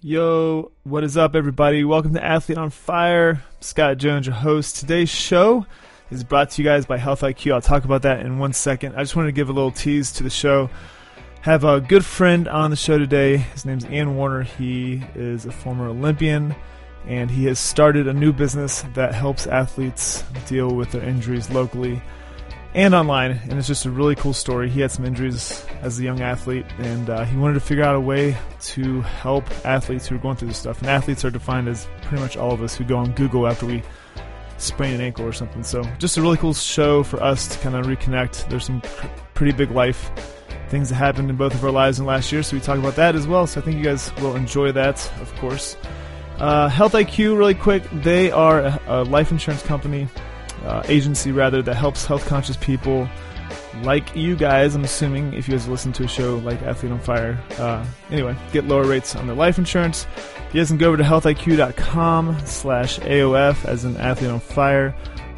Yo, what is up, everybody? Welcome to Athlete on Fire. Scott Jones, your host. Today's show is brought to you guys by Health IQ. I'll talk about that in one second. I just wanted to give a little tease to the show. Have a good friend on the show today. His name's Ian Warner. He is a former Olympian, and he has started a new business that helps athletes deal with their injuries locally and online. And it's just a really cool story. He had some injuries as a young athlete, and uh, he wanted to figure out a way to help athletes who are going through this stuff. And athletes are defined as pretty much all of us who go on Google after we sprain an ankle or something. So just a really cool show for us to kind of reconnect. There's some pr- pretty big life things that happened in both of our lives in last year, so we talk about that as well. So I think you guys will enjoy that, of course. Uh, Health IQ, really quick, they are a life insurance company uh, agency rather that helps health conscious people like you guys. I'm assuming if you guys listen to a show like Athlete on Fire. Uh, anyway, get lower rates on their life insurance. You guys can go over to healthiq.com slash AOF as an Athlete on Fire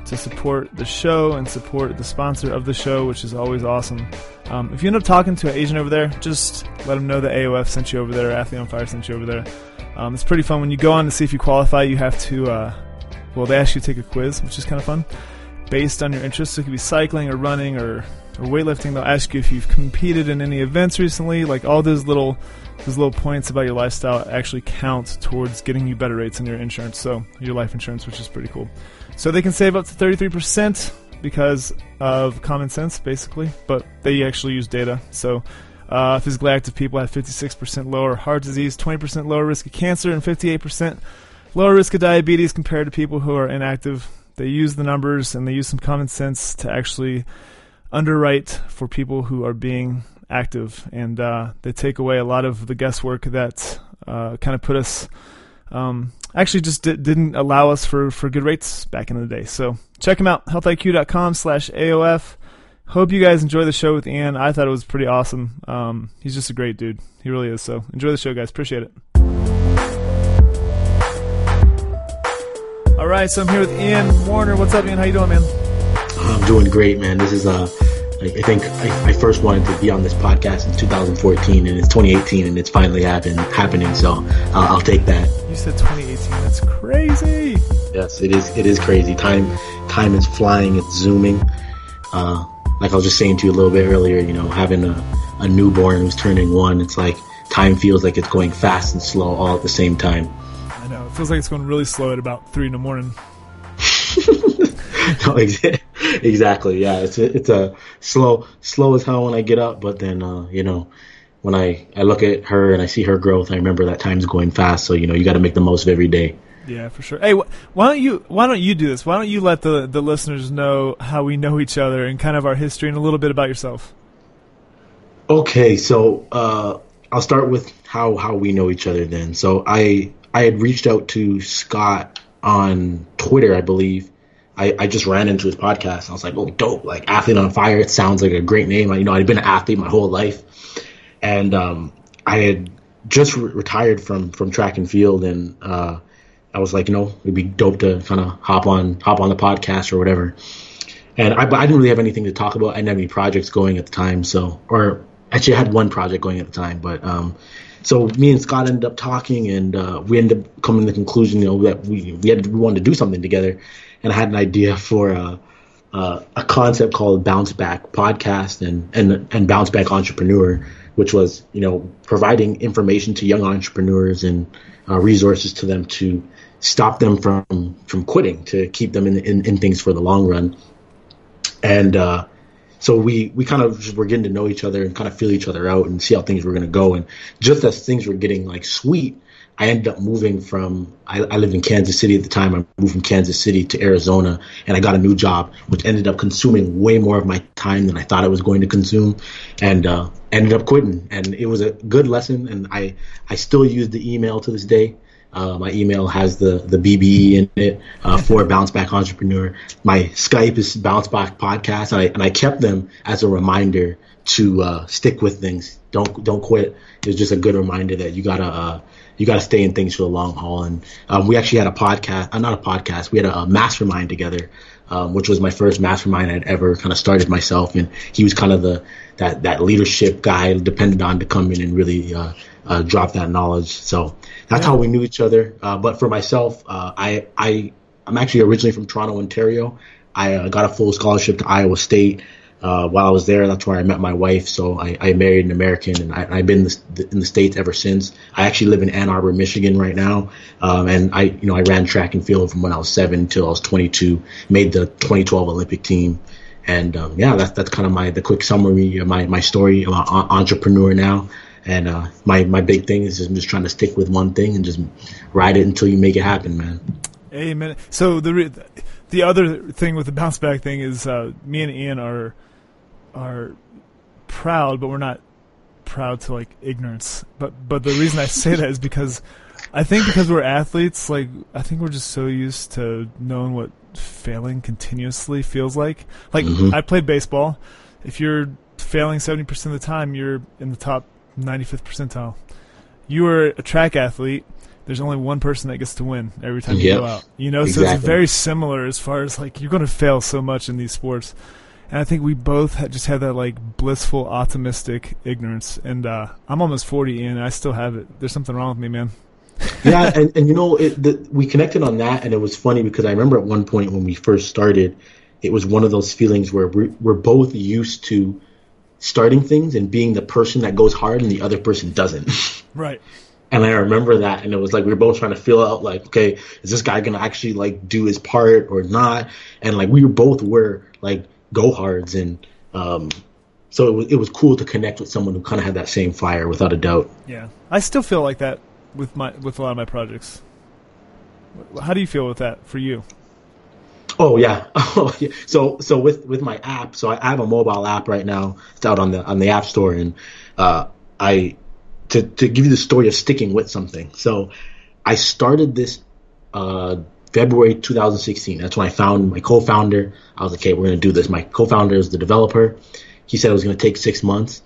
to support the show and support the sponsor of the show, which is always awesome. Um, if you end up talking to an agent over there, just let them know that AOF sent you over there, Athlete on Fire sent you over there. Um, it's pretty fun. When you go on to see if you qualify, you have to uh, well, they ask you to take a quiz, which is kind of fun, based on your interests. So it could be cycling or running or, or weightlifting. They'll ask you if you've competed in any events recently. Like all those little those little points about your lifestyle actually count towards getting you better rates in your insurance. So your life insurance, which is pretty cool. So they can save up to 33% because of common sense, basically, but they actually use data. So uh, physically active people have 56% lower heart disease, 20% lower risk of cancer, and 58% lower risk of diabetes compared to people who are inactive. They use the numbers and they use some common sense to actually underwrite for people who are being active, and uh, they take away a lot of the guesswork that uh, kind of put us. Um, actually, just di- didn't allow us for, for good rates back in the day. So check them out, healthiq.com slash AOF. Hope you guys enjoy the show with Ian. I thought it was pretty awesome. Um, he's just a great dude. He really is. So enjoy the show, guys. Appreciate it. All right, so I'm here with Ian Warner. What's up, Ian? How you doing, man? I'm doing great, man. This is uh, I think I, I, first wanted to be on this podcast in 2014, and it's 2018, and it's finally happened happening. So uh, I'll take that. You said 2018. That's crazy. Yes, it is. It is crazy. Time time is flying. It's zooming. Uh, like I was just saying to you a little bit earlier, you know, having a, a newborn who's turning one, it's like time feels like it's going fast and slow all at the same time. It feels like it's going really slow at about three in the morning. no, exactly. Yeah, it's a, it's a slow slow as hell when I get up, but then uh, you know when I I look at her and I see her growth, I remember that time's going fast. So you know you got to make the most of every day. Yeah, for sure. Hey, wh- why don't you why don't you do this? Why don't you let the the listeners know how we know each other and kind of our history and a little bit about yourself? Okay, so uh, I'll start with how how we know each other. Then, so I I had reached out to Scott on Twitter, I believe. I, I just ran into his podcast. and I was like, oh, dope. Like, Athlete on Fire. It sounds like a great name. I, you know, I'd been an athlete my whole life. And um, I had just re- retired from, from track and field. And uh, I was like, you know, it'd be dope to kind of hop on hop on the podcast or whatever. And I, I didn't really have anything to talk about. I didn't have any projects going at the time. So, or actually, I had one project going at the time. But um, so me and Scott ended up talking, and uh, we ended up coming to the conclusion, you know, that we we had we wanted to do something together, and I had an idea for uh, uh, a concept called Bounce Back Podcast and and and Bounce Back Entrepreneur, which was you know providing information to young entrepreneurs and uh, resources to them to stop them from from quitting, to keep them in in, in things for the long run, and uh, so we we kind of just were getting to know each other and kind of feel each other out and see how things were going to go. And just as things were getting like sweet, I ended up moving from I, I lived in Kansas City at the time. I moved from Kansas City to Arizona, and I got a new job, which ended up consuming way more of my time than I thought it was going to consume, and uh, ended up quitting. And it was a good lesson, and I I still use the email to this day. Uh, my email has the the BBE in it uh, for Bounce Back Entrepreneur. My Skype is Bounce Back Podcast, and I, and I kept them as a reminder to uh, stick with things. Don't don't quit. It's just a good reminder that you gotta uh, you gotta stay in things for the long haul. And um, we actually had a podcast, uh, not a podcast. We had a, a mastermind together, um, which was my first mastermind I'd ever kind of started myself. And he was kind of the that that leadership guy depended on to come in and really uh, drop that knowledge. So that's yeah. how we knew each other. Uh, but for myself, uh, I I I'm actually originally from Toronto, Ontario. I uh, got a full scholarship to Iowa State. Uh, while I was there, that's where I met my wife. So I, I married an American, and I, have been in the, in the, states ever since. I actually live in Ann Arbor, Michigan, right now, um, and I, you know, I ran track and field from when I was seven till I was 22. Made the 2012 Olympic team, and um, yeah, that's that's kind of my the quick summary of my my story about entrepreneur now. And uh, my my big thing is just, just trying to stick with one thing and just ride it until you make it happen, man. Amen. So the the other thing with the bounce back thing is uh, me and Ian are are proud, but we're not proud to like ignorance. But but the reason I say that is because I think because we're athletes, like I think we're just so used to knowing what failing continuously feels like. Like mm-hmm. I played baseball. If you're failing seventy percent of the time, you're in the top ninety fifth percentile. You are a track athlete. There's only one person that gets to win every time you go out. You know, exactly. so it's very similar as far as like you're going to fail so much in these sports and I think we both had just had that like blissful, optimistic ignorance. And uh, I'm almost 40, and I still have it. There's something wrong with me, man. yeah, and, and you know, it, the, we connected on that, and it was funny because I remember at one point when we first started, it was one of those feelings where we're, we're both used to starting things and being the person that goes hard and the other person doesn't. Right. And I remember that, and it was like we were both trying to feel out, like, okay, is this guy gonna actually like do his part or not? And like we were both were like go hards and um, so it was it was cool to connect with someone who kind of had that same fire without a doubt. Yeah, I still feel like that with my with a lot of my projects. How do you feel with that for you? Oh yeah. Oh yeah. So so with with my app, so I have a mobile app right now. It's out on the on the app store, and uh, I to to give you the story of sticking with something. So I started this uh, February 2016. That's when I found my co-founder. I was like, okay, we're going to do this. My co-founder is the developer. He said it was going to take six months.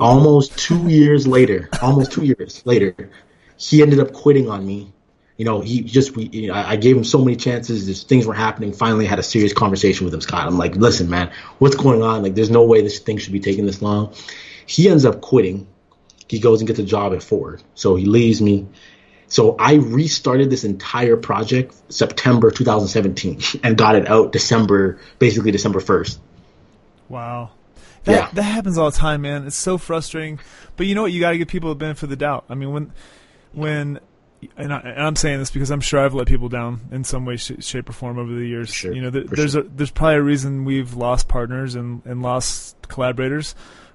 Almost two years later, almost two years later, he ended up quitting on me. You know, he just, we, you know, I gave him so many chances. Things were happening. Finally, had a serious conversation with him, Scott. I'm like, listen, man, what's going on? Like, there's no way this thing should be taking this long. He ends up quitting. He goes and gets a job at Ford. So he leaves me so I restarted this entire project September 2017 and got it out December, basically December 1st. Wow. That, yeah. that happens all the time, man. It's so frustrating. But you know what? You got to give people the benefit of the doubt. I mean, when, when, and, I, am saying this because I'm sure I've let people down in some way, sh- shape, or form over the years. Sure. You know, th- there's sure. a, there's probably a reason we've lost partners and, and lost collaborators,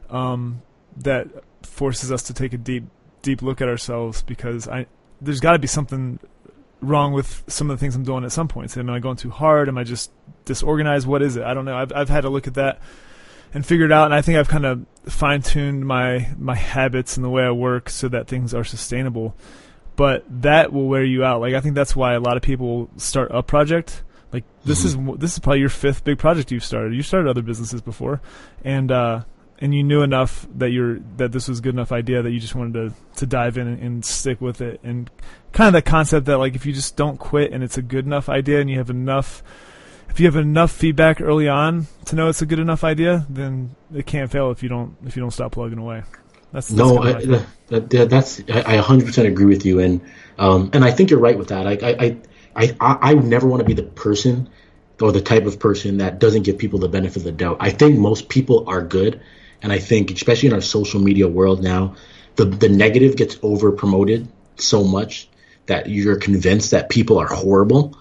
um, that forces us to take a deep, deep look at ourselves because I, there's got to be something wrong with some of the things I'm doing at some points. Am I going too hard? Am I just disorganized? What is it? I don't know. I've I've had to look at that and figure it out, and I think I've kind of fine tuned my my habits and the way I work so that things are sustainable. But that will wear you out. Like I think that's why a lot of people start a project. Like this mm-hmm. is this is probably your fifth big project you've started. You started other businesses before, and uh, and you knew enough that you're that this was a good enough idea that you just wanted to to dive in and, and, stick with it and kind of that concept that like if you just don't quit and it's a good enough idea and you have enough if you have enough feedback early on to know it's a good enough idea then it can't fail if you don't if you don't stop plugging away that's, that's no I, that, that, that's I, I 100% agree with you and um and I think you're right with that I I I I, I never want to be the person or the type of person that doesn't give people the benefit of the doubt. I think most people are good and I think, especially in our social media world now, the, the negative gets over promoted so much that you're convinced that people are horrible.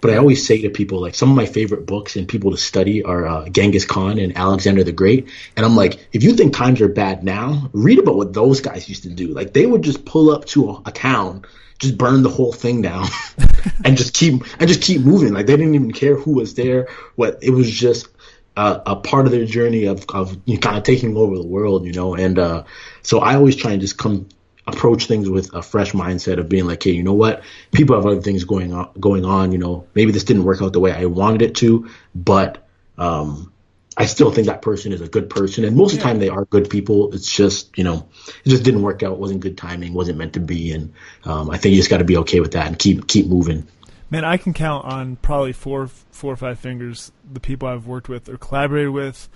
But I always say to people, like some of my favorite books and people to study are uh, Genghis Khan and Alexander the Great. And I'm like, if you think times are bad now, read about what those guys used to do. Like they would just pull up to a, a town, just burn the whole thing down, and just keep and just keep moving. Like they didn't even care who was there. What it was just uh, a part of their journey of, of you know, kind of taking over the world, you know. And uh, so I always try and just come approach things with a fresh mindset of being like, hey, you know what? People have other things going on. Going on, you know. Maybe this didn't work out the way I wanted it to, but um, I still think that person is a good person, and most yeah. of the time they are good people. It's just you know, it just didn't work out. Wasn't good timing. wasn't meant to be, and um, I think you just got to be okay with that and keep keep moving. Man, I can count on probably four, four or five fingers the people I've worked with or collaborated with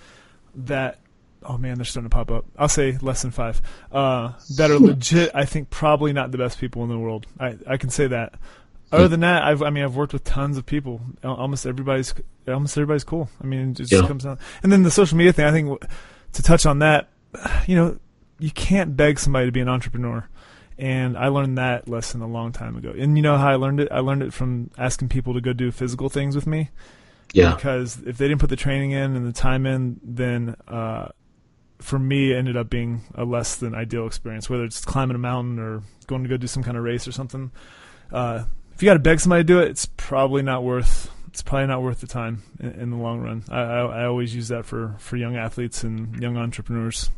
that oh man, they're starting to pop up. I'll say less than five uh, that are legit. I think probably not the best people in the world. I I can say that. Other than that, I've I mean I've worked with tons of people. Almost everybody's almost everybody's cool. I mean it just Yeah. comes down. And then the social media thing. I think to touch on that, you know, you can't beg somebody to be an entrepreneur. And I learned that lesson a long time ago. And you know how I learned it? I learned it from asking people to go do physical things with me Yeah. because if they didn't put the training in and the time in, then uh, for me, ended up being a less than ideal experience. Whether it's climbing a mountain or going to go do some kind of race or something. Uh, if you got to beg somebody to do it, it's probably not worth. It's probably not worth the time in, in the long run. I, I, I always use that for, for young athletes and young entrepreneurs.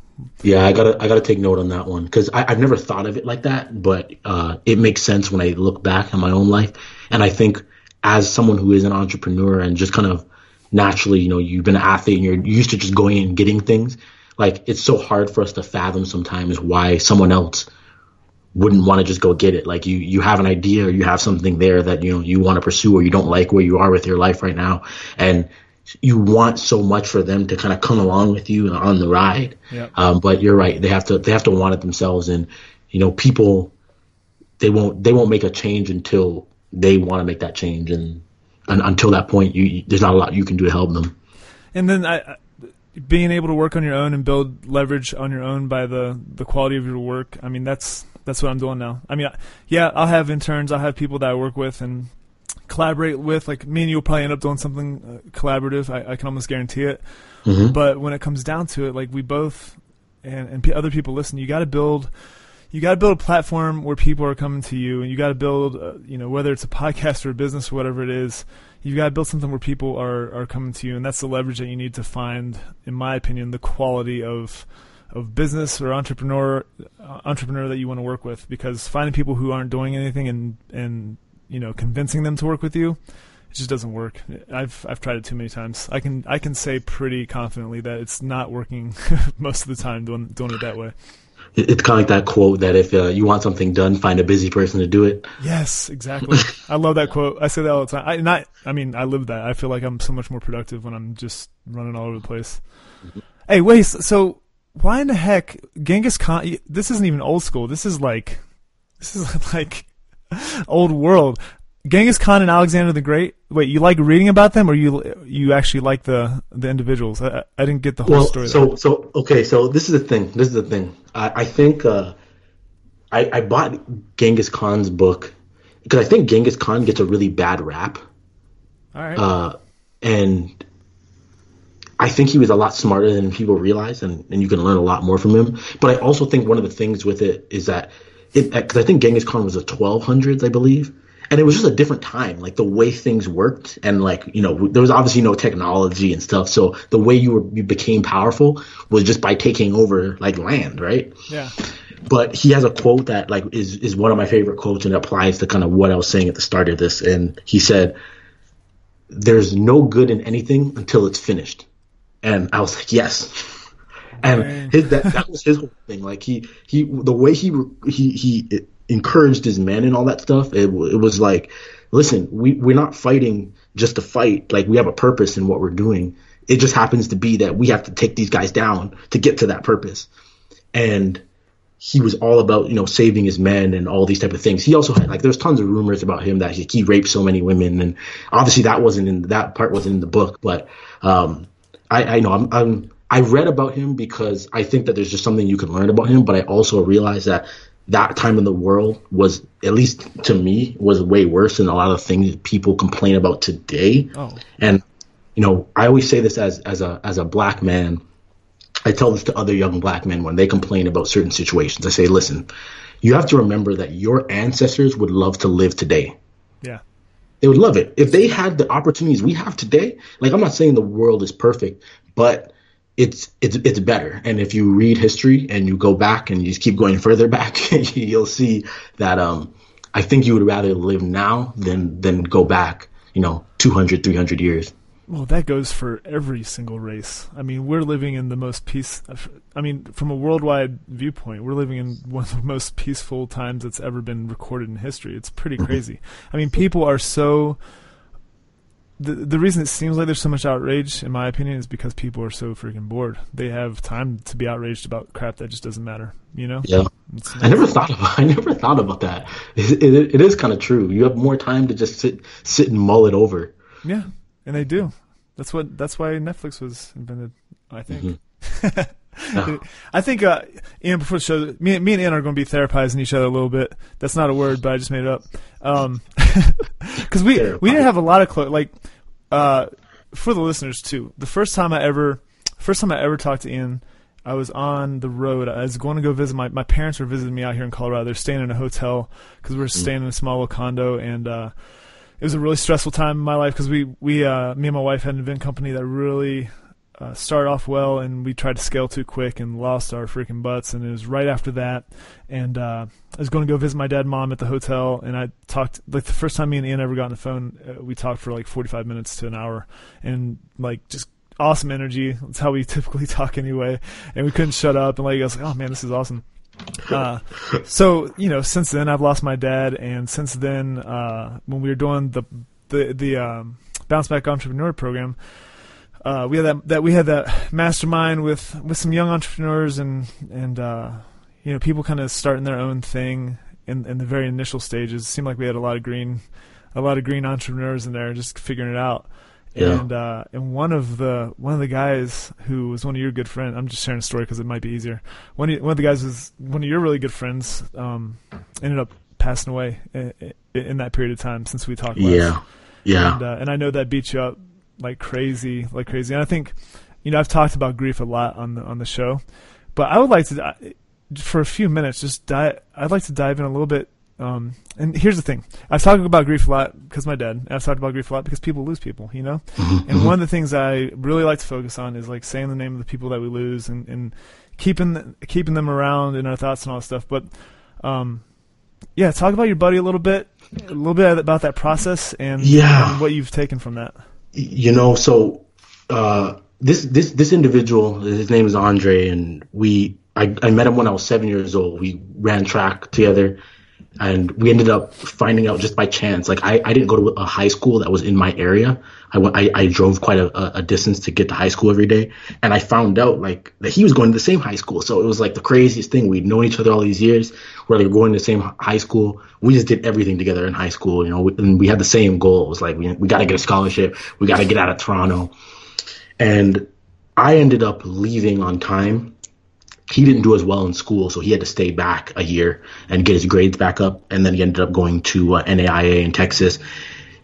Yeah, I gotta I gotta take note on that one because I've never thought of it like that, but uh, it makes sense when I look back on my own life, and I think as someone who is an entrepreneur and just kind of naturally, you know, you've been an athlete and you're used to just going and getting things. Like it's so hard for us to fathom sometimes why someone else wouldn't want to just go get it. Like you, you have an idea or you have something there that, you know, you want to pursue or you don't like where you are with your life right now. And you want so much for them to kind of come along with you on the ride. Yep. Um, but you're right. They have to, they have to want it themselves. And, you know, people, they won't, they won't make a change until they want to make that change. And, and until that point, you, there's not a lot you can do to help them. and then I, I- being able to work on your own and build leverage on your own by the the quality of your work. I mean, that's that's what I'm doing now. I mean, yeah, I'll have interns, I'll have people that I work with and collaborate with. Like me and you will probably end up doing something uh, collaborative. I, I can almost guarantee it. Mhm. But when it comes down to it, like we both and and other people listen, you got to build. You got to build a platform where people are coming to you, and you got to build, uh, you know, whether it's a podcast or a business or whatever it is, you got to build something where people are, are coming to you, and that's the leverage that you need to find, in my opinion, the quality of of business or entrepreneur uh, entrepreneur that you want to work with. Because finding people who aren't doing anything and and you know convincing them to work with you, it just doesn't work. I've I've tried it too many times. I can I can say pretty confidently that it's not working most of the time doing doing it that way. It- It's kind of like that quote that if uh, you want something done, find a busy person to do it. Yes, exactly. I love that quote. I say that all the time. I not I mean, I live that. I feel like I'm so much more productive when I'm just running all over the place. Hey, wait. So why in the heck Genghis Khan? This isn't even old school. This is like this is like old world. Genghis Khan and Alexander the Great. Wait, you like reading about them, or you you actually like the the individuals? I, I- didn't get the whole Well, story. so so okay, so this is the thing. This is the thing. I, I think uh, I I bought Genghis Khan's book because I think Genghis Khan gets a really bad rap, all right. uh, and I think he was a lot smarter than people realize, and, and you can learn a lot more from him. But I also think one of the things with it is that it because I think Genghis Khan was the 1200s, I believe. And it was just a different time, like the way things worked, and like you know, there was obviously no technology and stuff. So the way you were you became powerful was just by taking over like land, right? yeah. but he has a quote that like is is one of my favorite quotes and it applies to kind of what I was saying at the start of this. And he said, "There's no good in anything until it's finished." And I was like, "Yes." And his that, that was his whole thing. Like he he the way he he he encouraged his men and all that stuff. It it was like, listen, we we're not fighting just to fight. Like we have a purpose in what we're doing. It just happens to be that we have to take these guys down to get to that purpose. And he was all about you know saving his men and all these type of things. He also had like there's tons of rumors about him that he, he raped so many women, and obviously that wasn't in that part wasn't in the book. But um, I, I know I'm, I'm I read about him because I think that there's just something you can learn about him. But I also realized that that time in the world was at least to me was way worse than a lot of things people complain about today. Oh. And you know I always say this as as a as a black man. I tell this to other young black men when they complain about certain situations. I say, listen, you have to remember that your ancestors would love to live today. Yeah. They would love it. If they had the opportunities we have today, like I'm not saying the world is perfect, but it's it's it's better. And if you read history and you go back and you just keep going further back, you'll see that um I think you would rather live now than than go back, you know, 200, 300 years. Well, that goes for every single race. I mean, we're living in the most peace. I mean, from a worldwide viewpoint, we're living in one of the most peaceful times that's ever been recorded in history. It's pretty crazy. I mean, people are so the the reason it seems like there's so much outrage, in my opinion, is because people are so freaking bored. They have time to be outraged about crap that just doesn't matter. You know? Yeah. I never thought about. I never thought about that. It, it, it is kind of true. You have more time to just sit sit and mull it over. Yeah, and they do. That's what. That's why Netflix was invented. I think. Mm-hmm. I think, uh, Ian, before the show, me, me and Ian are going to be therapizing each other a little bit. That's not a word, but I just made it up. Um, cause we, we didn't have a lot of close, like, uh, for the listeners too. The first time I ever, first time I ever talked to Ian, I was on the road. I was going to go visit my, my parents were visiting me out here in Colorado. They're staying in a hotel because we are mm. staying in a small little condo and, uh, it was a really stressful time in my life because we, we, uh, me and my wife had an event company that really, uh, started off well and we tried to scale too quick and lost our freaking butts. And it was right after that. And uh, I was going to go visit my dad mom at the hotel. And I talked like the first time me and Ian ever got on the phone uh, we talked for like 45 minutes to an hour. And like just awesome energy. That's how we typically talk anyway. And we couldn't shut up. And like I was like oh man this is awesome. Uh, so you know since then I've lost my dad. And since then uh, when we were doing the the the um, bounce back entrepreneur program uh, we had that, that we had that mastermind with with some young entrepreneurs and and uh, you know people kind of starting their own thing in in the very initial stages. It seemed like we had a lot of green a lot of green entrepreneurs in there just figuring it out. Yeah. And uh, and one of the one of the guys who was one of your good friends. I'm just sharing a story because it might be easier. One of, one of the guys was one of your really good friends. Um, ended up passing away in, in, that period of time since we talked. Last. Yeah, yeah. And, uh, and I know that beat you up like crazy, like crazy. And I think, you know, I've talked about grief a lot on the on the show, but I would like to, for a few minutes, just dive. I'd like to dive in a little bit. Um, and here's the thing: I've talked about grief a lot because my dad. I've talked about grief a lot because people lose people, you know. Mm-hmm. And one of the things I really like to focus on is like saying the name of the people that we lose and, and keeping keeping them around in our thoughts and all that stuff. But um, yeah, talk about your buddy a little bit, a little bit about that process and, yeah. and what you've taken from that you know, so uh, this this this individual, his name is Andre, and we I, I met him when I was seven years old. We ran track together, and we ended up finding out just by chance. Like I, I didn't go to a high school that was in my area. I I, I drove quite a, a distance to get to high school every day, and I found out like that he was going to the same high school. So it was like the craziest thing. We'd known each other all these years. We're like going to the same high school. We just did everything together in high school, you know. And we had the same goal. It was like we we got to get a scholarship. We got to get out of Toronto, and I ended up leaving on time he didn't do as well in school, so he had to stay back a year and get his grades back up. And then he ended up going to uh, NAIA in Texas.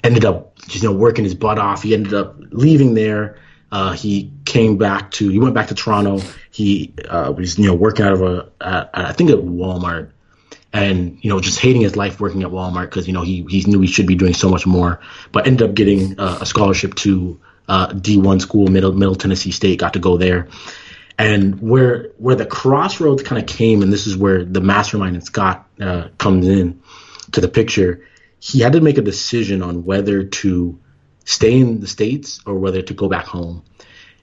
Ended up, you know, working his butt off. He ended up leaving there. Uh, he came back to, he went back to Toronto. He uh, was, you know, working out of a, I think at Walmart, and you know, just hating his life working at Walmart because you know he he knew he should be doing so much more. But ended up getting uh, a scholarship to uh, D1 school, Middle Middle Tennessee State. Got to go there and where where the crossroads kind of came, and this is where the mastermind and Scott uh, comes in to the picture. He had to make a decision on whether to stay in the states or whether to go back home.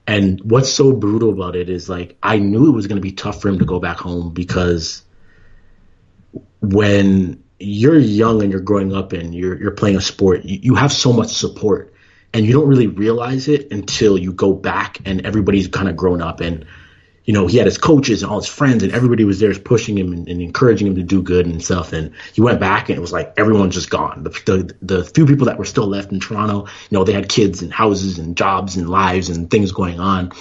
And what's so brutal about it is like I knew it was going to be tough for him to go back home because when you're young and you're growing up and you're you're playing a sport, you, you have so much support and you don't really realize it until you go back and everybody's kind of grown up and you know, he had his coaches and all his friends and everybody was there pushing him and, and, encouraging him to do good and stuff. And he went back and it was like everyone's just gone. The, the, the few people that were still left in Toronto, you know, they had kids and houses and jobs and lives and things going on.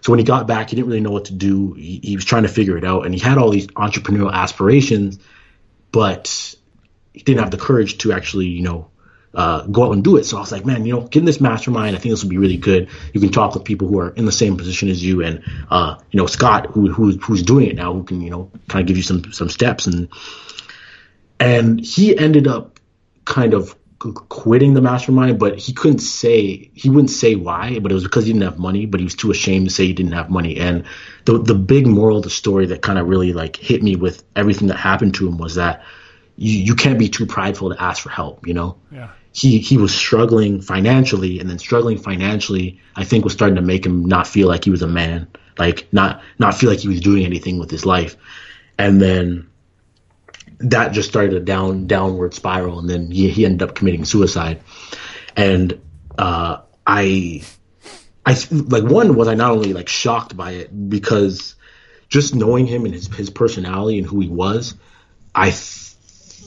So when he got back, he didn't really know what to do. He, he was trying to figure it out and he had all these entrepreneurial aspirations, but he didn't have the courage to actually, you know, uh, go out and do it. So I was like, man, you know, get in this mastermind. I think this will be really good. You can talk with people who are in the same position as you, and uh, you know, Scott, who, who who's doing it now, who can you know kind of give you some some steps and and he ended up kind of quitting the mastermind, but he couldn't say he wouldn't say why, but it was because he didn't have money, but he was too ashamed to say he didn't have money. And the the big moral of the story that kind of really like hit me with everything that happened to him was that you, you can't be too prideful to ask for help, you know? Yeah he he was struggling financially and then struggling financially i think was starting to make him not feel like he was a man like not not feel like he was doing anything with his life. And then that just started a down downward spiral and then he, he ended up committing suicide. And uh, I, I like one was I not only like shocked by it because just knowing him and his his personality and who he was, I th-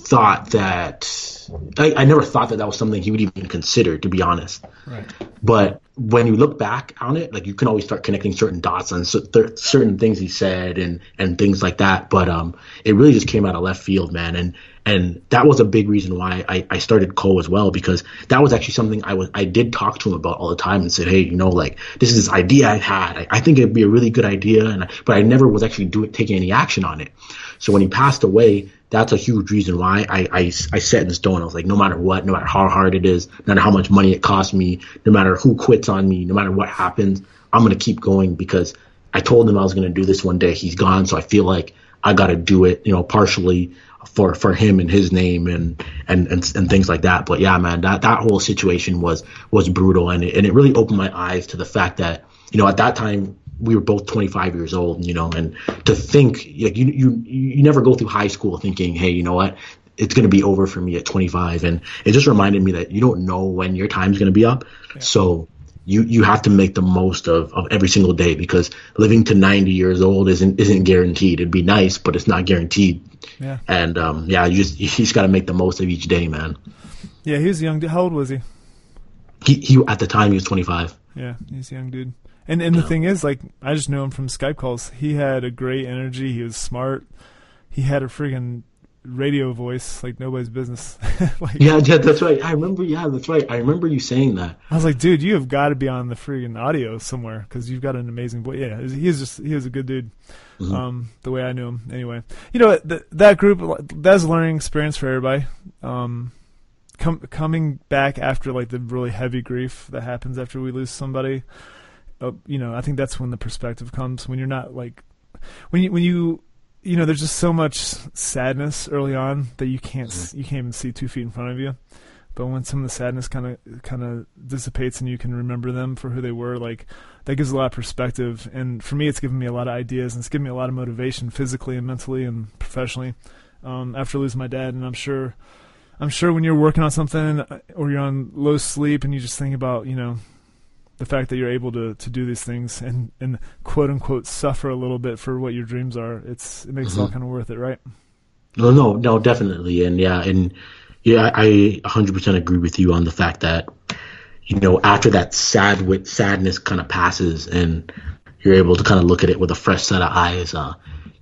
thought that I, I, never thought that that was something he would even consider, to be honest. Right. But when you look back on it, like you can always start connecting certain dots on certain things he said and and things like that. But um, it really just came out of left field, man. And and that was a big reason why I, I started Co as well because that was actually something I was I did talk to him about all the time and said, hey, you know, like this is this idea I had. I, I think it'd be a really good idea, and but I never was actually doing taking any action on it. So when he passed away, that's a huge reason why I, I, I set in stone. I was like, no matter what, no matter how hard it is, no matter how much money it costs me, no matter who quits on me, no matter what happens, I'm going to keep going because I told him I was going to do this one day. He's gone. So I feel like I got to do it, you know, partially for, for him and his name and, and, and, and things like that. But yeah, man, that, that whole situation was, was brutal. And it, and it really opened my eyes to the fact that, you know, at that time, we were both 25 years old, you know, and to think like you you you never go through high school thinking, hey, you know what, it's going to be over for me at 25, and it just reminded me that you don't know when your time's going to be up, yeah. so you you have to make the most of, of every single day because living to 90 years old isn't isn't guaranteed. It'd be nice, but it's not guaranteed. Yeah. And um, yeah, you just you just got to make the most of each day, man. Yeah, he was young. How old was he? He he at the time he was 25. Yeah, he's a young dude. And and the thing is, like, I just knew him from Skype calls. He had a great energy. He was smart. He had a freaking radio voice like nobody's business. like, yeah, yeah, that's right. I remember. Yeah, that's right. I remember you saying that. I was like, dude, you have got to be on the freaking audio somewhere because you've got an amazing voice. Yeah, he is just he was a good dude. Mm-hmm. Um, the way I knew him, anyway. You know, th- that group that's a learning experience for everybody. Um, com- coming back after like the really heavy grief that happens after we lose somebody uh, you know, I think that's when the perspective comes when you're not like when you when you you know, there's just so much sadness early on that you can't mm-hmm. you can't even see two feet in front of you. But when some of the sadness kind of kind of dissipates and you can remember them for who they were, like that gives a lot of perspective. And for me, it's given me a lot of ideas and it's given me a lot of motivation physically and mentally and professionally. Um, after losing my dad, and I'm sure, I'm sure when you're working on something uh, or you're on low sleep and you just think about you know the fact that you're able to, to do these things and, and quote unquote suffer a little bit for what your dreams are, it's it makes mm-hmm. it all mm-hmm. kind of worth it, right? No, no, no, definitely, and yeah, and yeah, I 100% agree with you on the fact that you know after that sad with sadness kind of passes and you're able to kind of look at it with a fresh set of eyes. Uh,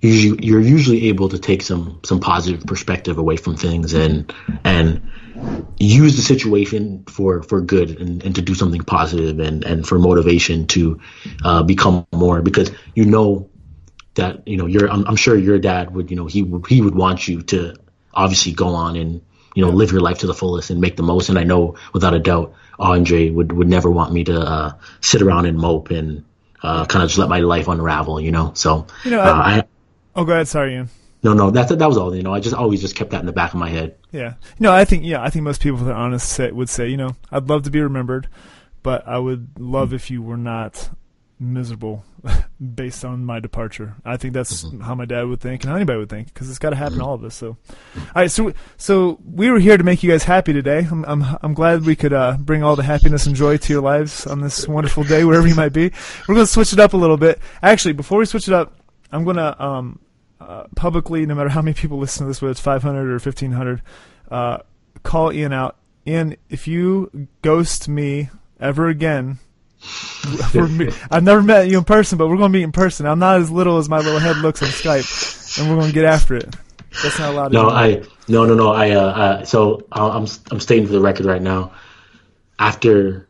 usually, you're usually able to take some some positive perspective away from things and and use the situation for for good and, and to do something positive and and for motivation to uh, become more because you know that you know you're I'm, I'm, sure your dad would you know he would he would want you to obviously go on and you know live your life to the fullest and make the most. And I know without a doubt Andre would would never want me to uh, sit around and mope and uh, kind of just let my life unravel you know? So you know I, uh, I oh go ahead sorry Ian no, no, that that was all. You know, I just always just kept that in the back of my head. Yeah, you know, I think yeah, I think most people that are honest say, would say, you know, I'd love to be remembered, but I would love mm-hmm. if you were not miserable based on my departure. I think that's mm-hmm. how my dad would think and how anybody would think because it's got to happen mm-hmm. to all of us. So, all right, so so we were here to make you guys happy today. I'm I'm, I'm glad we could uh, bring all the happiness and joy to your lives on this wonderful day wherever you might be. We're gonna switch it up a little bit. Actually, before we switch it up, I'm gonna um, uh, publicly, no matter how many people listen to this, whether it's 500 or 1500, uh, call Ian out. Ian, if you ghost me ever again, I've never met you in person, but we're going to meet in person. I'm not as little as my little head looks on Skype, and we're going to get after it. That's not allowed. No, I no no no. I uh, uh so I'm I'm stating for the record right now. After,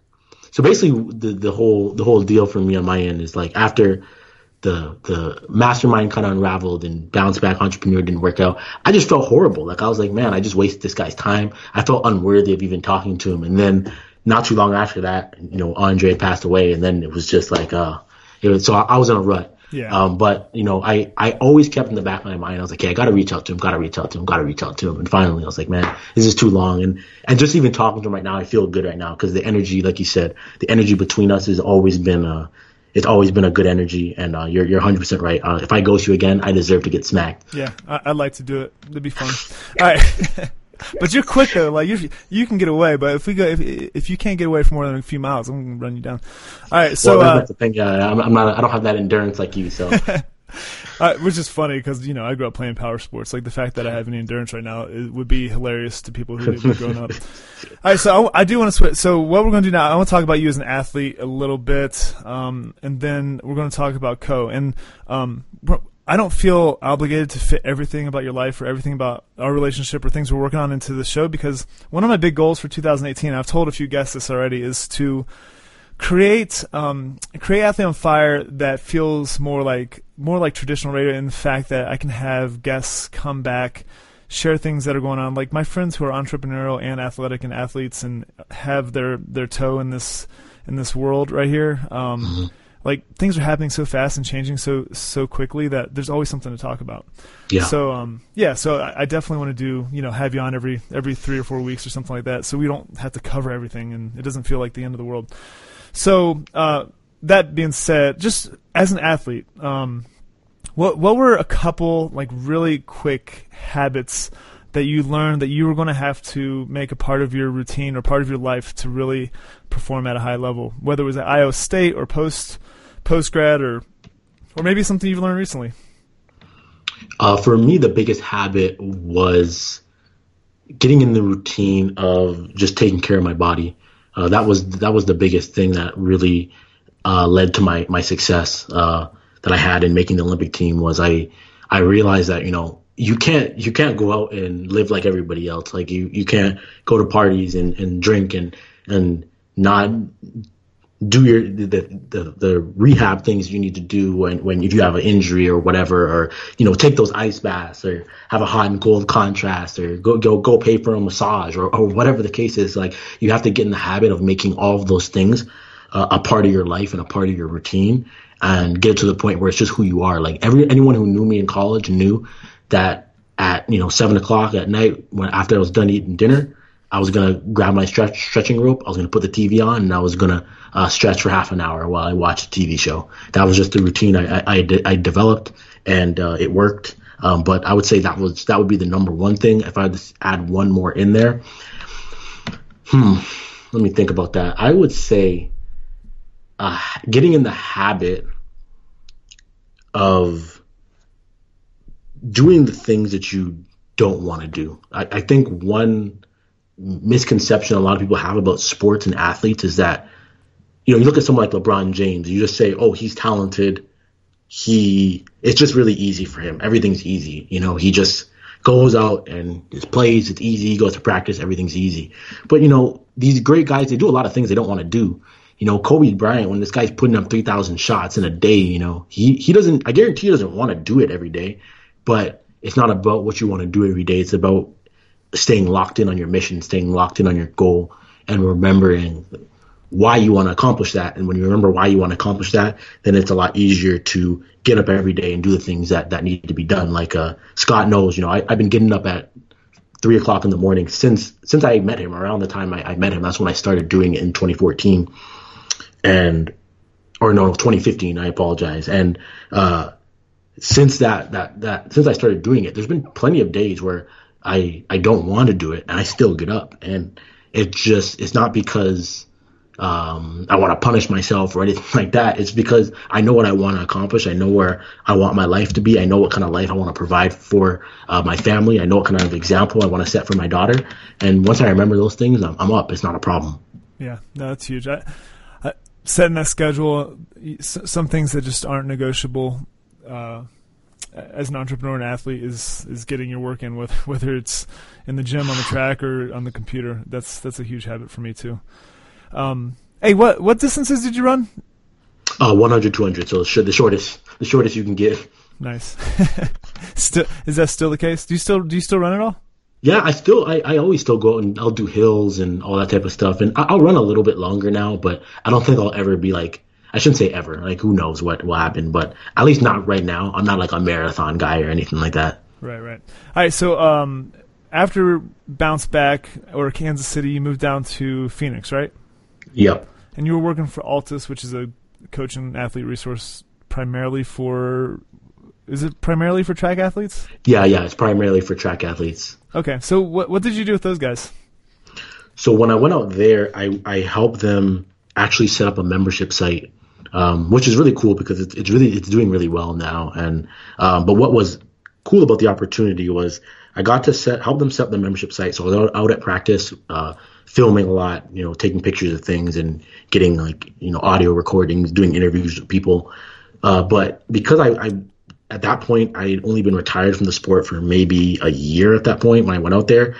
so basically the the whole the whole deal for me on my end is like after the the mastermind kind of unraveled and bounce back entrepreneur didn't work out. I just felt horrible. Like I was like, man, I just wasted this guy's time. I felt unworthy of even talking to him. And then not too long after that, you know, Andre passed away, and then it was just like, uh, it was, so I, I was in a rut. Yeah. Um, but you know, I, I always kept in the back of my mind. I was like, hey, I got to reach out to him. Got to reach out to him. Got to reach out to him. And finally, I was like, man, this is too long. And and just even talking to him right now, I feel good right now because the energy, like you said, the energy between us has always been uh it's always been a good energy, and uh, you're you're 100 percent right. Uh, if I ghost you again, I deserve to get smacked. Yeah, I, would like to do it. It'd be fun. All right. but you're quick though. Like you, you can get away. But if we go, if if you can't get away for more than a few miles, I'm gonna run you down. All right. So well, uh, that's the thing. Yeah, I'm, I'm not. I don't have that endurance like you. So. Uh, which is funny because you know I grew up playing power sports. Like the fact that I have any endurance right now it would be hilarious to people who have grown up. All right, so I, I do want to switch. So what we're going to do now, I want to talk about you as an athlete a little bit, um, and then we're going to talk about Co. And um, I don't feel obligated to fit everything about your life or everything about our relationship or things we're working on into the show because one of my big goals for 2018, I've told a few guests this already, is to create um, create athlete on fire that feels more like more like traditional radio in the fact that I can have guests come back share things that are going on. Like my friends who are entrepreneurial and athletic and athletes and have their their toe in this in this world right here um, mm-hmm. like things are happening so fast and changing so so quickly that there's always something to talk about. Yeah. So um yeah so I, I definitely want to do you know have you on every every three or four weeks or something like that so we don't have to cover everything and it doesn't feel like the end of the world so uh, that being said, just as an athlete, um, what what were a couple like really quick habits that you learned that you were going to have to make a part of your routine or part of your life to really perform at a high level, whether it was at Iowa State or post post grad or or maybe something you've learned recently? Uh, for me, the biggest habit was getting in the routine of just taking care of my body. Uh, that was that was the biggest thing that really uh, led to my my success uh, that I had in making the Olympic team. Was I I realized that you know you can't you can't go out and live like everybody else. Like you you can't go to parties and, and drink and and not do your the, the the rehab things you need to do when when if you have an injury or whatever or you know take those ice baths or have a hot and cold contrast or go go go pay for a massage or, or whatever the case is like you have to get in the habit of making all of those things uh, a part of your life and a part of your routine and get to the point where it's just who you are. Like every anyone who knew me in college knew that at you know seven o'clock at night when after I was done eating dinner I was gonna grab my stretch stretching rope I was gonna put the TV on and I was gonna uh, stretch for half an hour while I watched a TV show. That was just the routine I I, I, I developed, and uh, it worked. Um, but I would say that was that would be the number one thing. If I to add one more in there, hmm, let me think about that. I would say uh, getting in the habit of doing the things that you don't want to do. I, I think one misconception a lot of people have about sports and athletes is that you know, you look at someone like LeBron James, you just say, oh, he's talented. He, it's just really easy for him. Everything's easy. You know, he just goes out and just plays. It's easy. He goes to practice. Everything's easy. But, you know, these great guys, they do a lot of things they don't want to do. You know, Kobe Bryant, when this guy's putting up 3,000 shots in a day, you know, he, he doesn't, I guarantee he doesn't want to do it every day. But it's not about what you want to do every day. It's about staying locked in on your mission, staying locked in on your goal, and remembering why you want to accomplish that. And when you remember why you want to accomplish that, then it's a lot easier to get up every day and do the things that, that need to be done. Like uh, Scott knows, you know, I, have been getting up at three o'clock in the morning since since I met him. Around the time I, I met him, that's when I started doing it in 2014, and or no, 2015. I apologize. And uh, since that that that since I started doing it, there's been plenty of days where I I don't want to do it, and I still get up, and it just it's not because um, I want to punish myself or anything like that. It's because I know what I want to accomplish. I know where I want my life to be. I know what kind of life I want to provide for uh, my family. I know what kind of example I want to set for my daughter. And once I remember those things, I'm, I'm up. It's not a problem. Yeah, no, that's huge. I, I, setting that schedule, some things that just aren't negotiable. Uh, as an entrepreneur and athlete is is getting your work in with whether it's in the gym on the track or on the computer that's that's a huge habit for me too um, hey, what what distances did you run? Uh, 100, 200. So the shortest, the shortest you can get. Nice. still, is that still the case? Do you still do you still run at all? Yeah, I still, I, I always still go out and I'll do hills and all that type of stuff. And I'll run a little bit longer now, but I don't think I'll ever be like, I shouldn't say ever. Like, who knows what will happen, but at least not right now. I'm not like a marathon guy or anything like that. Right, right. All right. So, um, after bounce back or Kansas City, you moved down to Phoenix, right? Yep. And you were working for ALTIS, which is a coach and athlete resource primarily for Is it primarily for track athletes? Yeah, yeah, it's primarily for track athletes. Okay, so what what did you do with those guys? So when I went out there, I I helped them actually set up a membership site, um, which is really cool because it's it's really it's doing really well now. And um, but what was cool about the opportunity was I got to set help them set up the membership site. So I was out, out at practice, uh, filming a lot, you know, taking pictures of things and getting like you know audio recordings, doing interviews with people. Uh, but because I, I at that point I had only been retired from the sport for maybe a year at that point when I went out there.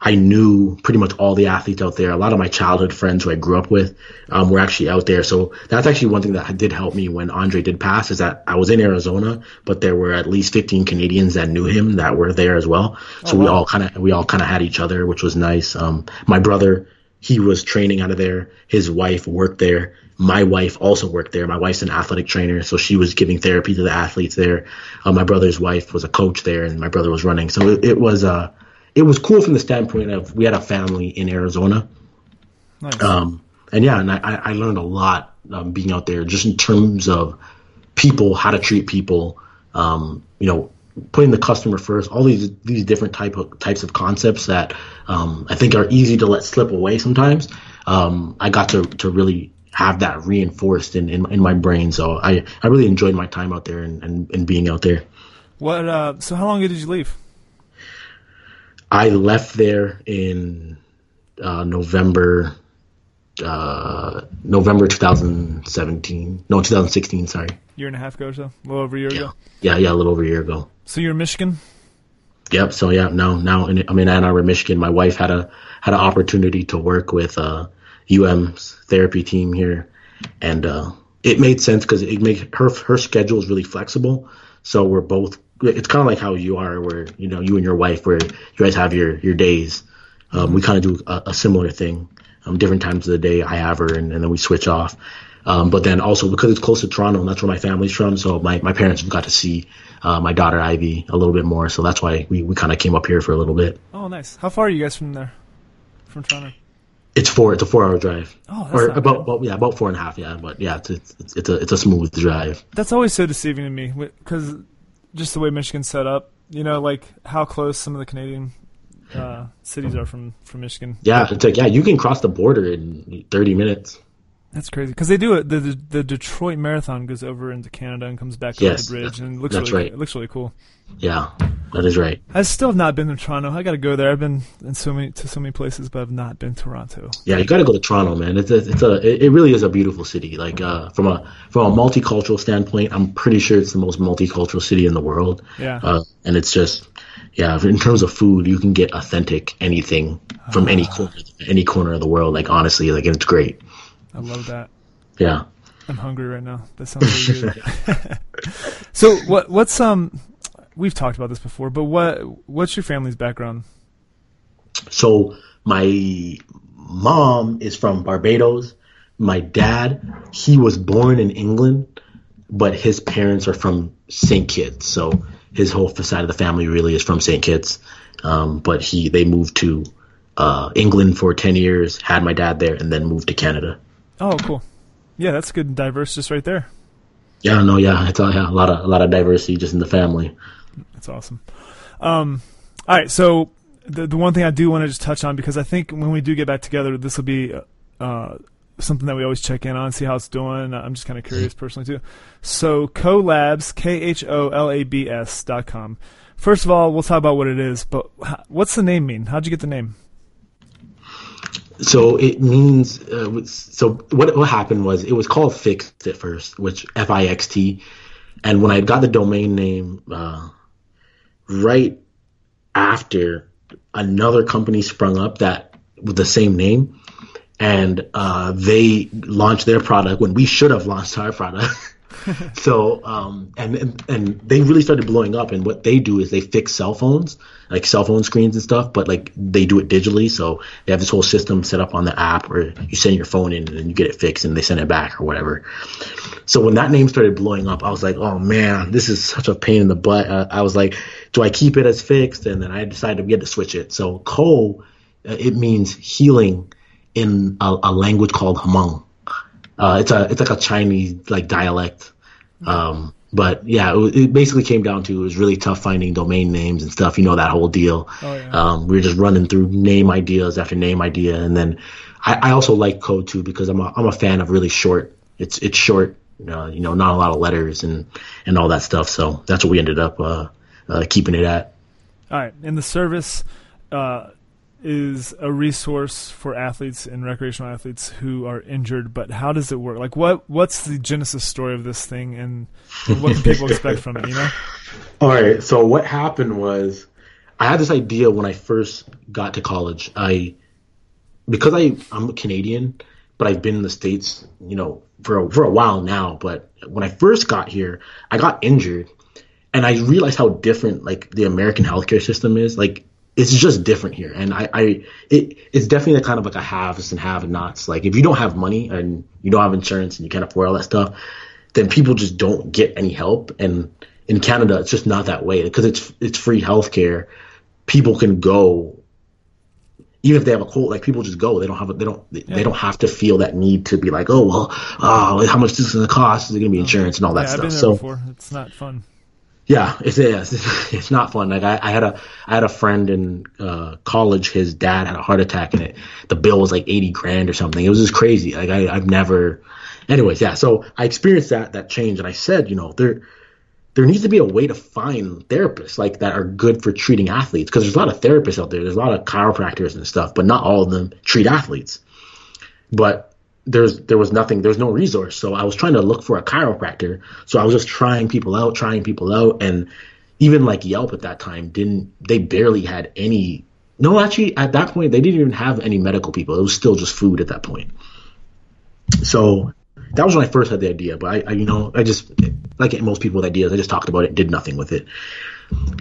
I knew pretty much all the athletes out there. A lot of my childhood friends who I grew up with um, were actually out there. So that's actually one thing that did help me when Andre did pass is that I was in Arizona, but there were at least 15 Canadians that knew him that were there as well. So oh, we all kind of we all kind of had each other, which was nice. Um, my brother, he was training out of there. His wife worked there. My wife also worked there. My wife's an athletic trainer, so she was giving therapy to the athletes there. Uh, my brother's wife was a coach there, and my brother was running. So it, it was uh, it was cool from the standpoint of we had a family in Arizona. Nice. Um, and yeah, and I, I learned a lot um, being out there, just in terms of people, how to treat people, um, you know, putting the customer first. All these these different type of types of concepts that um, I think are easy to let slip away sometimes. Um, I got to to really have that reinforced in, in, in my brain. So I, I really enjoyed my time out there and, and, and being out there. What? Uh, so how long ago did you leave? I left there in uh, November, uh, November 2017. No, 2016. Sorry. Year and a half ago or so. A little over a year yeah. ago. Yeah, yeah, a little over a year ago. So you're in Michigan. Yep. So yeah, now now in, I'm in Ann Arbor, Michigan. My wife had a had an opportunity to work with uh, UM's therapy team here, and uh, it made sense because it makes her her schedule is really flexible. So we're both it's kind of like how you are, where you know you and your wife, where you guys have your your days. Um, we kind of do a, a, similar thing. Um, different times of the day, I have her, and, and then we switch off. Um, but then also because it's close to Toronto, and that's where my family's from, so my, my parents got to see uh, my daughter Ivy a little bit more. So that's why we, we kind of came up here for a little bit. Oh, nice. How far are you guys from there? From Toronto? It's four. It's a four-hour drive. Oh, or about, about, yeah, about four and a half. Yeah, but yeah, it's it's, it's a it's a smooth drive. That's always so deceiving to me because just the way Michigan's set up. You know, like how close some of the Canadian uh, cities are from from Michigan. Yeah, like yeah, you can cross the border in 30 minutes. That's crazy because they do it. The, the, the Detroit Marathon goes over into Canada and comes back yes, over the bridge, and it looks that's really, right. It looks really cool. Yeah, that is right. I still have not been to Toronto. I got to go there. I've been in so many to so many places, but I've not been to Toronto. Yeah, you got to go to Toronto, man. It's a, it's a it really is a beautiful city. Like uh, from a from a multicultural standpoint, I'm pretty sure it's the most multicultural city in the world. Yeah, uh, and it's just yeah. In terms of food, you can get authentic anything from uh, any corner any corner of the world. Like honestly, like it's great. I love that. Yeah. I'm hungry right now. That sounds really good. so what what's um we've talked about this before, but what what's your family's background? So my mom is from Barbados. My dad, he was born in England, but his parents are from St. Kitts. So his whole side of the family really is from St. Kitts. Um, but he they moved to uh, England for ten years, had my dad there, and then moved to Canada. Oh, cool. Yeah, that's good diverse just right there. Yeah, no, yeah, it's a, yeah, a lot of a lot of diversity just in the family. That's awesome. Um, all right, so the the one thing I do want to just touch on because I think when we do get back together, this will be uh, something that we always check in on, see how it's doing. I'm just kind of curious personally too. So Kholabs, K H O L A B S dot com. First of all, we'll talk about what it is, but what's the name mean? How'd you get the name? So it means uh, so what what happened was it was called fixed at first, which F I X T, and when I got the domain name, uh, right after another company sprung up that with the same name, and uh, they launched their product when we should have launched our product. so um, and, and they really started blowing up. And what they do is they fix cell phones, like cell phone screens and stuff, but like they do it digitally. So they have this whole system set up on the app where you send your phone in and you get it fixed, and they send it back or whatever. So when that name started blowing up, I was like, oh man, this is such a pain in the butt. Uh, I was like, do I keep it as fixed? And then I decided we had to switch it. So Kho, uh, it means healing in a, a language called Hmong. Uh, it's a it's like a Chinese like dialect. Um, but yeah, it, it, basically came down to it was really tough finding domain names and stuff. You know that whole deal. Oh, yeah. um, we were just running through name ideas after name idea, and then I, I, also like code too because I'm a I'm a fan of really short. It's it's short, uh, you know, not a lot of letters and and all that stuff. So that's what we ended up uh, uh, keeping it at. All right, in the service. Is a resource for athletes and recreational athletes who are injured, but how does it work? Like, what what's the genesis story of this thing, and, and what can people expect from it? You know. All right. So what happened was, I had this idea when I first got to college. I because I I'm a Canadian, but I've been in the states, you know, for a, for a while now. But when I first got here, I got injured, and I realized how different like the American healthcare system is. Like it's just different here. And I, I it, it's definitely kind of like a haves and have nots. Like if you don't have money and you don't have insurance and you can't afford all that stuff, then people just don't get any help. And in Canada, it's just not that way because it's it's free healthcare. People can go, even if they have a cold. Like people just go. They don't have a, they don't they, yeah. they don't have to feel that need to be like, oh well, oh, how much is this is gonna cost? Is it gonna be uh-huh. insurance and all that yeah, stuff? I've been there so before. it's not fun. Yeah, it's, it's it's not fun. Like I, I had a I had a friend in uh, college. His dad had a heart attack, and it the bill was like eighty grand or something. It was just crazy. Like I, I've never. Anyways, yeah. So I experienced that that change, and I said, you know, there there needs to be a way to find therapists like that are good for treating athletes because there's a lot of therapists out there. There's a lot of chiropractors and stuff, but not all of them treat athletes. But there's there was nothing there's no resource. So i was trying to look for a chiropractor. So i was just trying people out trying people out. And even like yelp at that time didn't they barely had any no actually at that point they didn't even have any medical people. It was still just food at that point. So that was when i first had the idea. But i, I you know i just like most people with ideas i just talked about it did nothing with it.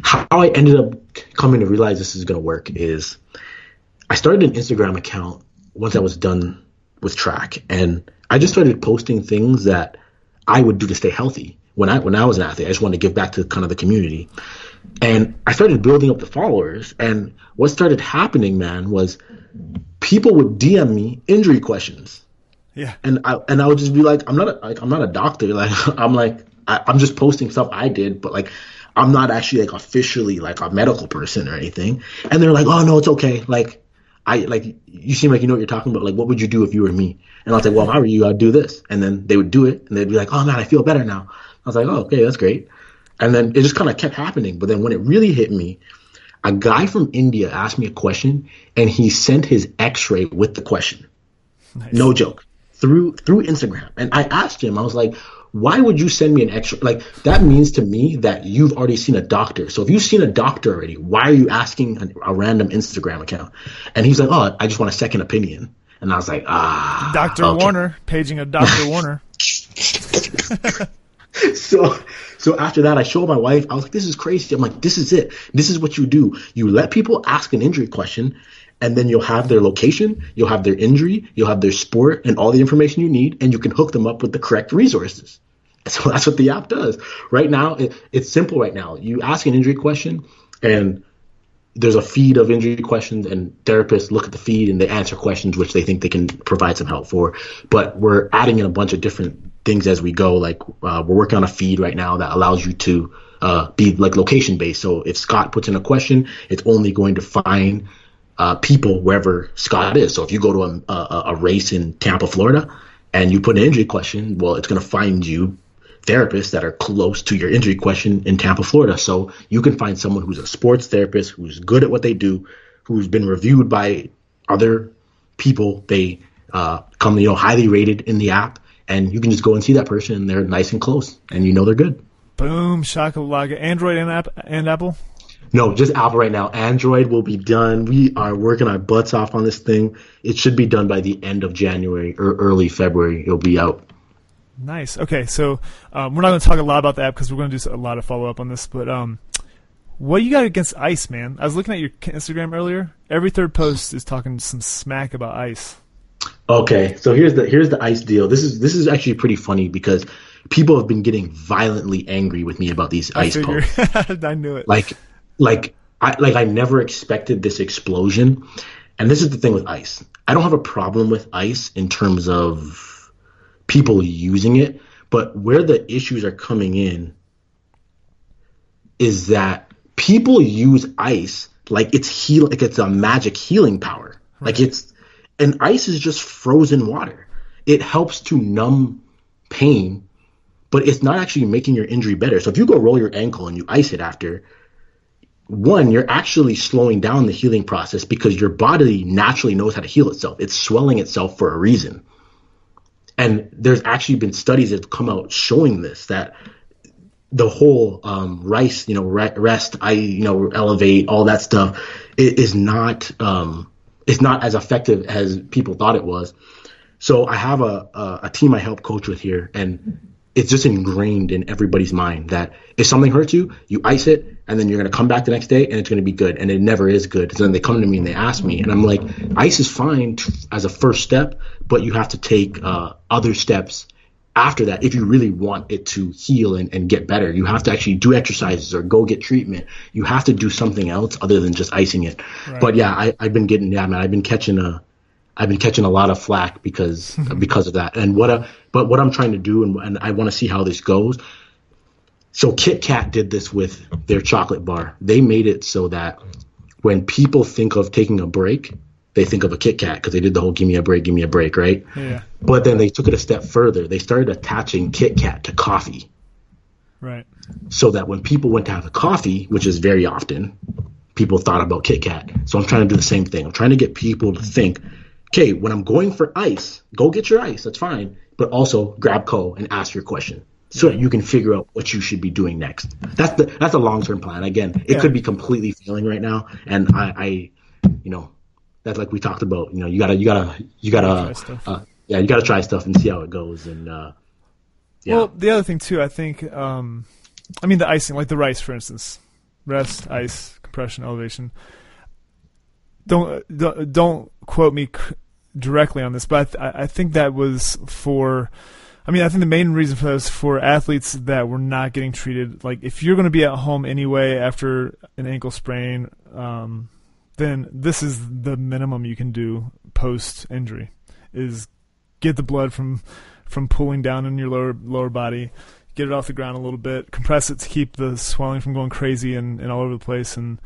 How i ended up coming to realize this is going to work is i started an instagram account once i was done with track, and I just started posting things that I would do to stay healthy when I when I was an athlete. I just wanted to give back to kind of the community, and I started building up the followers. And what started happening, man, was people would DM me injury questions. Yeah. And I and I would just be like, I'm not a, like I'm not a doctor. Like I'm like I, I'm just posting stuff I did, but like I'm not actually like officially like a medical person or anything. And they're like, oh no, it's okay. Like I like you seem like you know what you're talking about. Like, what would you do if you were me? And I was like, well, if I were you, I'd do this. And then they would do it, and they'd be like, oh man, I feel better now. I was like, oh, okay, that's great. And then it just kind of kept happening. But then when it really hit me, a guy from India asked me a question, and he sent his X-ray with the question. Nice. No joke through through Instagram. And I asked him, I was like, why would you send me an extra? Like that means to me that you've already seen a doctor. So if you've seen a doctor already, why are you asking a, a random Instagram account? And he's like, oh, I just want a second opinion. And I was like, ah, Doctor okay. Warner paging a Doctor Warner. so so after that i showed my wife i was like this is crazy i'm like this is it this is what you do you let people ask an injury question and then you'll have their location, you'll have their injury, you'll have their sport, and all the information you need, and you can hook them up with the correct resources. So that's what the app does. Right now, it, it's simple. Right now, you ask an injury question, and there's a feed of injury questions, and therapists look at the feed and they answer questions which they think they can provide some help for. But we're adding in a bunch of different things as we go. Like uh, we're working on a feed right now that allows you to uh, be like location based. So if Scott puts in a question, it's only going to find uh, people wherever Scott is. So if you go to a, a, a, race in Tampa, Florida, and you put an injury question, well, it's going to find you therapists that are close to your injury question in Tampa, Florida. So you can find someone who's a sports therapist, who's good at what they do, who's been reviewed by other people. They uh, come, you know, highly rated in the app, and you can just go and see that person, and they're nice and close, and you know they're good. Boom, shakalaka. Android and, app- and Apple. No, just Apple right now. Android will be done. We are working our butts off on this thing. It should be done by the end of January or early February. It'll be out. Nice. Okay, so um, we're not going to talk a lot about the app because we're going to do a lot of follow up on this. But um, what you got against Ice, man? I was looking at your Instagram earlier. Every third post is talking some smack about Ice. Okay, so here's the here's the Ice deal. This is this is actually pretty funny because people have been getting violently angry with me about these I Ice figure. posts. I knew it. Like like I like I never expected this explosion. And this is the thing with ice. I don't have a problem with ice in terms of people using it, but where the issues are coming in is that people use ice like it's heal like it's a magic healing power. Right. Like it's and ice is just frozen water. It helps to numb pain, but it's not actually making your injury better. So if you go roll your ankle and you ice it after, one, you're actually slowing down the healing process because your body naturally knows how to heal itself. It's swelling itself for a reason. And there's actually been studies that have come out showing this that the whole um, rice, you know, rest, I, you know, elevate, all that stuff is not um, is not as effective as people thought it was. So I have a, a, a team I help coach with here, and it's just ingrained in everybody's mind that if something hurts you, you ice it, and then you're going to come back the next day and it's going to be good. And it never is good. So then they come to me and they ask me, and I'm like, ice is fine t- as a first step, but you have to take uh, other steps after that if you really want it to heal and, and get better. You have to actually do exercises or go get treatment. You have to do something else other than just icing it. Right. But yeah, I, I've been getting, yeah, man, I've been catching a, I've been catching a lot of flack because mm-hmm. because of that. And what a, but what I'm trying to do, and, and I want to see how this goes. So Kit Kat did this with their chocolate bar. They made it so that when people think of taking a break, they think of a Kit Kat because they did the whole "give me a break, give me a break," right? Yeah. But then they took it a step further. They started attaching Kit Kat to coffee. Right. So that when people went to have a coffee, which is very often, people thought about Kit Kat. So I'm trying to do the same thing. I'm trying to get people to think okay, when I'm going for ice, go get your ice. That's fine. But also grab Kho and ask your question so that you can figure out what you should be doing next. That's the that's a long term plan. Again, it yeah. could be completely failing right now, and I, I, you know, that's like we talked about. You know, you gotta you gotta you gotta uh, yeah you gotta try stuff and see how it goes. And uh, yeah. Well, the other thing too, I think, um, I mean the icing, like the rice, for instance, rest, ice, compression, elevation. Don't don't, don't quote me directly on this, but I, I think that was for. I mean, I think the main reason for that was for athletes that were not getting treated. Like, if you're going to be at home anyway after an ankle sprain, um, then this is the minimum you can do post injury is get the blood from from pulling down in your lower lower body, get it off the ground a little bit, compress it to keep the swelling from going crazy and, and all over the place, and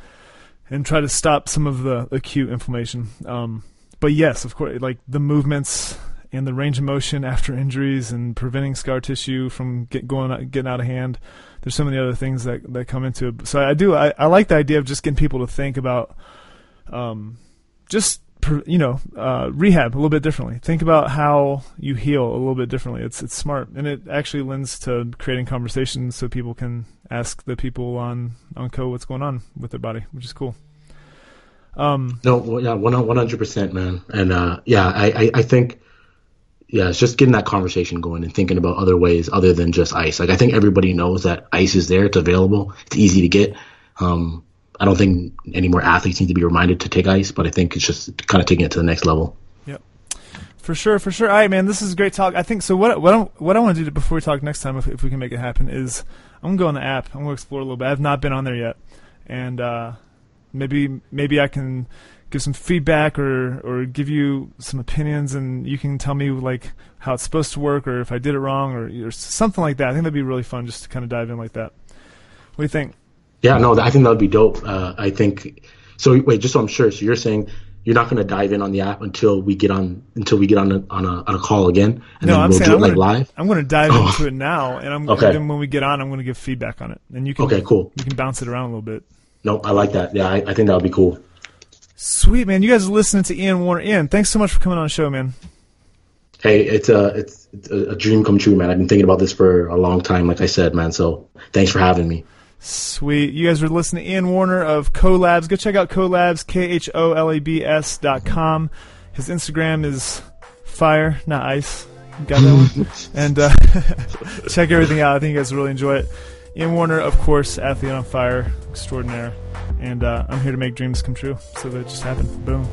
and try to stop some of the acute inflammation. Um, but yes, of course, like the movements and the range of motion after injuries and preventing scar tissue from get going getting out of hand. There's so many other things that that come into it. So I do I, I like the idea of just getting people to think about um, just you know uh, rehab a little bit differently. Think about how you heal a little bit differently. It's it's smart and it actually lends to creating conversations so people can ask the people on on Kho what's going on with their body, which is cool. Um, no, yeah, one hundred percent, man, and uh, yeah, I, I, I think yeah, it's just getting that conversation going and thinking about other ways other than just ice. Like I think everybody knows that ice is there, it's available, it's easy to get. Um, I don't think any more athletes need to be reminded to take ice, but I think it's just kind of taking it to the next level. Yep. For sure, for sure. All right, man, this is a great talk. I think so. What what I, what I want to do before we talk next time, if, if we can make it happen, is I'm gonna go on the app. I'm gonna explore a little bit. I've not been on there yet, and uh, maybe maybe I can give some feedback or or give you some opinions, and you can tell me like how it's supposed to work, or if I did it wrong, or, or something like that. I think that'd be really fun just to kind of dive in like that. What do you think? Yeah, no, I think that would be dope. Uh, I think so. Wait, just so I'm sure. So you're saying you're not going to dive in on the app until we get on until we get on a, on a, on a call again, and no, then I'm we'll do I'm it gonna, like live. I'm going to dive oh. into it now, and I'm okay. And when we get on, I'm going to give feedback on it, and you can okay, cool. You can bounce it around a little bit. No, I like that. Yeah, I, I think that would be cool. Sweet man, you guys are listening to Ian Warner. Ian, thanks so much for coming on the show, man. Hey, it's a it's, it's a dream come true, man. I've been thinking about this for a long time, like I said, man. So thanks for having me. Sweet. You guys are listening to Ian Warner of Kholabs. Go check out Kholabs, K H O L A B S dot com. His Instagram is fire, not ice. got that one? and uh, check everything out. I think you guys really enjoy it. Ian Warner, of course, athlete on fire extraordinaire. And uh, I'm here to make dreams come true. So that just happened. Boom.